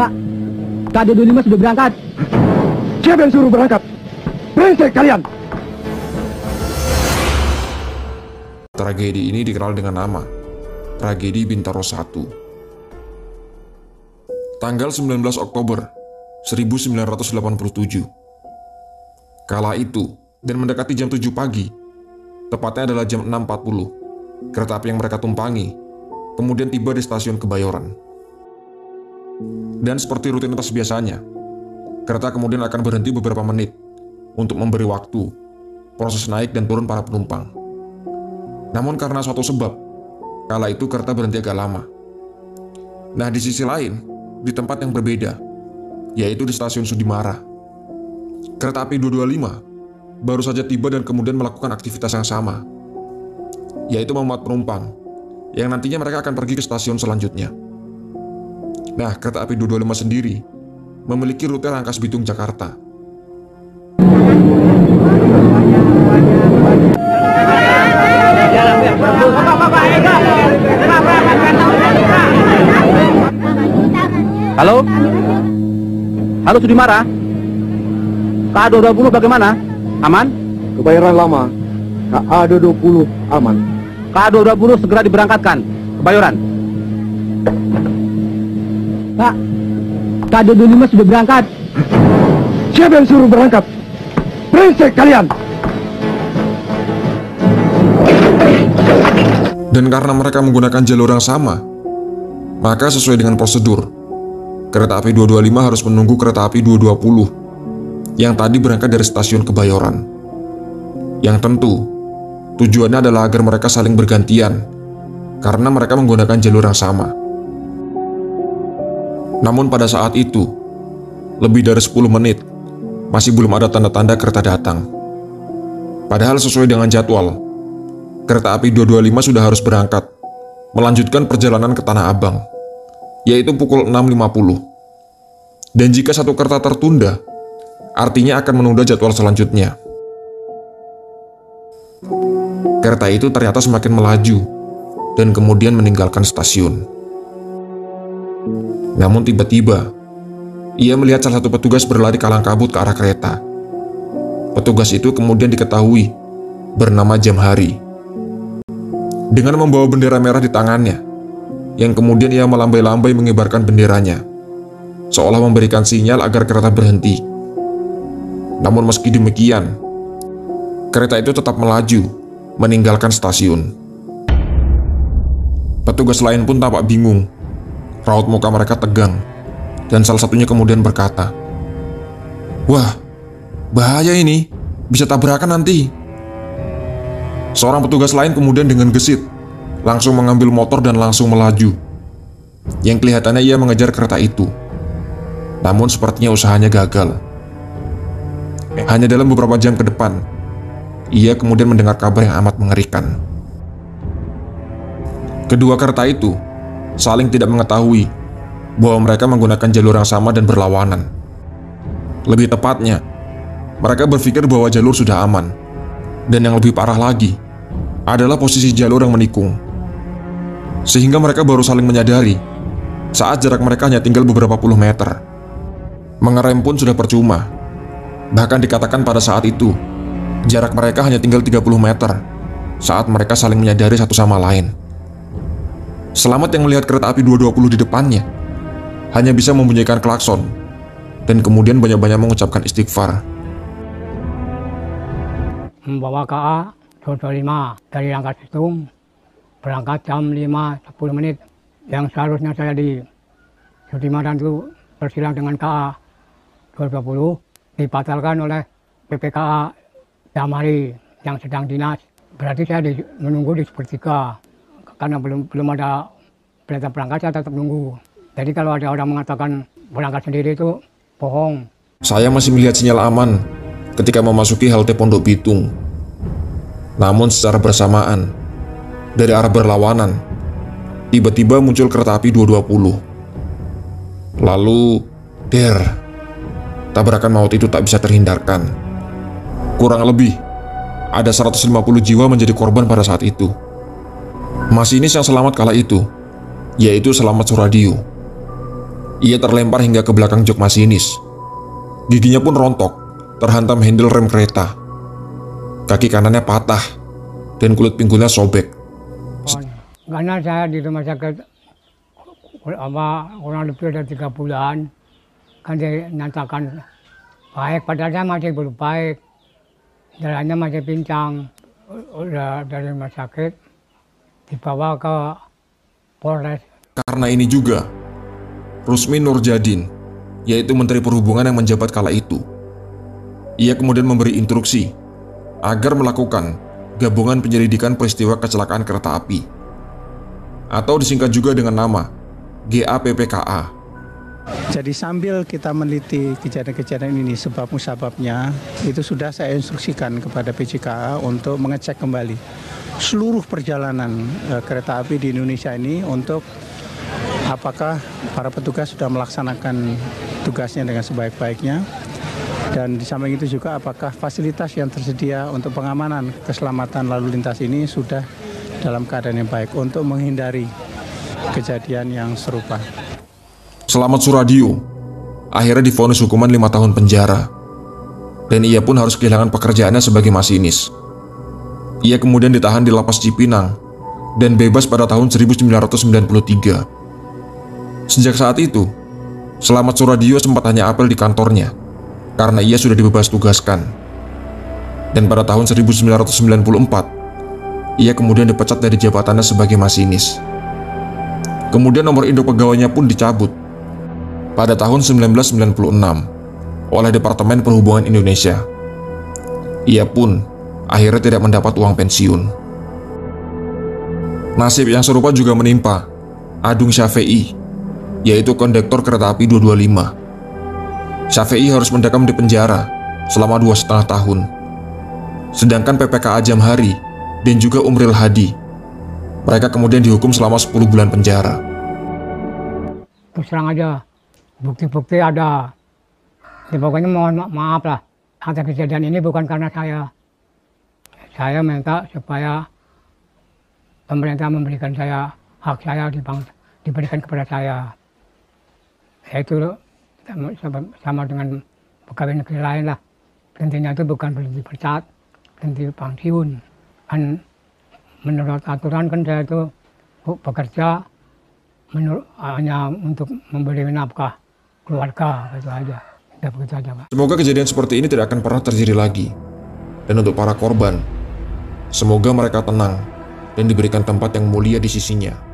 Pak, KD25 sudah berangkat. Siapa yang suruh berangkat? Brengsek kalian! Tragedi ini dikenal dengan nama Tragedi Bintaro 1. Tanggal 19 Oktober 1987. Kala itu, dan mendekati jam 7 pagi, tepatnya adalah jam 6.40, kereta api yang mereka tumpangi, kemudian tiba di stasiun Kebayoran. Dan seperti rutinitas biasanya, kereta kemudian akan berhenti beberapa menit untuk memberi waktu proses naik dan turun para penumpang. Namun karena suatu sebab, kala itu kereta berhenti agak lama. Nah di sisi lain, di tempat yang berbeda, yaitu di stasiun Sudimara. Kereta api 225 baru saja tiba dan kemudian melakukan aktivitas yang sama, yaitu memuat penumpang, yang nantinya mereka akan pergi ke stasiun selanjutnya. Nah, kereta api 225 sendiri memiliki rute Rangkas Bitung Jakarta. Halo? Halo Sudimara? KA220 bagaimana? Aman? Kebayaran lama. KA220 aman. KA220 segera diberangkatkan. Kebayoran. Pak, KA225 sudah berangkat. Siapa yang suruh berangkat? Brengsek kalian! Dan karena mereka menggunakan jalur yang sama, maka sesuai dengan prosedur, kereta api 225 harus menunggu kereta api 220 yang tadi berangkat dari stasiun Kebayoran. Yang tentu, tujuannya adalah agar mereka saling bergantian karena mereka menggunakan jalur yang sama. Namun pada saat itu, lebih dari 10 menit, masih belum ada tanda-tanda kereta datang. Padahal sesuai dengan jadwal, kereta api 225 sudah harus berangkat, melanjutkan perjalanan ke Tanah Abang, yaitu pukul 6.50. Dan jika satu kereta tertunda, artinya akan menunda jadwal selanjutnya. Kereta itu ternyata semakin melaju dan kemudian meninggalkan stasiun. Namun tiba-tiba, ia melihat salah satu petugas berlari kalang kabut ke arah kereta. Petugas itu kemudian diketahui bernama Jamhari. Dengan membawa bendera merah di tangannya, yang kemudian ia melambai-lambai mengibarkan benderanya, seolah memberikan sinyal agar kereta berhenti. Namun meski demikian, kereta itu tetap melaju, meninggalkan stasiun. Petugas lain pun tampak bingung. Raut muka mereka tegang, dan salah satunya kemudian berkata, "Wah, bahaya ini, bisa tabrakan nanti." Seorang petugas lain kemudian dengan gesit langsung mengambil motor dan langsung melaju. Yang kelihatannya ia mengejar kereta itu. Namun sepertinya usahanya gagal. Hanya dalam beberapa jam ke depan, ia kemudian mendengar kabar yang amat mengerikan. Kedua kereta itu saling tidak mengetahui bahwa mereka menggunakan jalur yang sama dan berlawanan. Lebih tepatnya, mereka berpikir bahwa jalur sudah aman. Dan yang lebih parah lagi adalah posisi jalur yang menikung. Sehingga mereka baru saling menyadari saat jarak mereka hanya tinggal beberapa puluh meter. Mengerem pun sudah percuma. Bahkan dikatakan pada saat itu, jarak mereka hanya tinggal 30 meter saat mereka saling menyadari satu sama lain. Selamat yang melihat kereta api 220 di depannya. Hanya bisa membunyikan klakson. Dan kemudian banyak-banyak mengucapkan istighfar. Membawa KA 225 dari Rangkas Bitung berangkat jam 5 10 menit. Yang seharusnya saya di Sudimaran itu bersilang dengan KA 220 dibatalkan oleh PPKA Damari yang sedang dinas. Berarti saya di, menunggu di sepertiga karena belum belum ada berita berangkat saya tetap menunggu jadi kalau ada orang mengatakan berangkat sendiri itu bohong saya masih melihat sinyal aman ketika memasuki halte Pondok Bitung. Namun secara bersamaan, dari arah berlawanan, tiba-tiba muncul kereta api 220. Lalu, der, tabrakan maut itu tak bisa terhindarkan. Kurang lebih, ada 150 jiwa menjadi korban pada saat itu. Masinis yang selamat kala itu, yaitu Selamat Suradio. Ia terlempar hingga ke belakang jok masinis. Giginya pun rontok, terhantam handle rem kereta. Kaki kanannya patah, dan kulit pinggulnya sobek. Karena saya di rumah sakit apa kurang lebih ada tiga bulan, kan dia nyatakan baik, padahal saya masih belum baik. Jalannya masih pincang, udah dari rumah sakit dibawa ke Polres. Karena ini juga, Rusmi Nurjadin, yaitu Menteri Perhubungan yang menjabat kala itu, ia kemudian memberi instruksi agar melakukan gabungan penyelidikan peristiwa kecelakaan kereta api, atau disingkat juga dengan nama GAPPKA. Jadi sambil kita meneliti kejadian-kejadian ini sebab musababnya itu sudah saya instruksikan kepada PCKA untuk mengecek kembali seluruh perjalanan e, kereta api di Indonesia ini untuk apakah para petugas sudah melaksanakan tugasnya dengan sebaik-baiknya dan di samping itu juga apakah fasilitas yang tersedia untuk pengamanan keselamatan lalu lintas ini sudah dalam keadaan yang baik untuk menghindari kejadian yang serupa. Selamat Suradio akhirnya difonis hukuman lima tahun penjara. Dan ia pun harus kehilangan pekerjaannya sebagai masinis. Ia kemudian ditahan di lapas Cipinang dan bebas pada tahun 1993. Sejak saat itu, Selamat Suradio sempat hanya apel di kantornya karena ia sudah dibebas tugaskan. Dan pada tahun 1994, ia kemudian dipecat dari jabatannya sebagai masinis. Kemudian nomor induk pegawainya pun dicabut pada tahun 1996 oleh Departemen Perhubungan Indonesia. Ia pun akhirnya tidak mendapat uang pensiun. Nasib yang serupa juga menimpa Adung Syafei, yaitu kondektor kereta api 225. Syafei harus mendekam di penjara selama dua setengah tahun. Sedangkan PPKA Jamhari dan juga Umril Hadi, mereka kemudian dihukum selama 10 bulan penjara. terus terang aja bukti-bukti ada. Ya, pokoknya mohon ma- maaf lah atas kejadian ini bukan karena saya. Saya minta supaya pemerintah memberikan saya hak saya dibang, diberikan kepada saya. Yaitu sama, dengan pegawai negeri lain lah. Intinya itu bukan berhenti dipecat, berhenti pensiun. Kan menurut aturan kan saya itu bekerja menurut hanya untuk memberi nafkah keluarga itu aja. Udah begitu aja pak. Semoga kejadian seperti ini tidak akan pernah terjadi lagi. Dan untuk para korban, semoga mereka tenang dan diberikan tempat yang mulia di sisinya.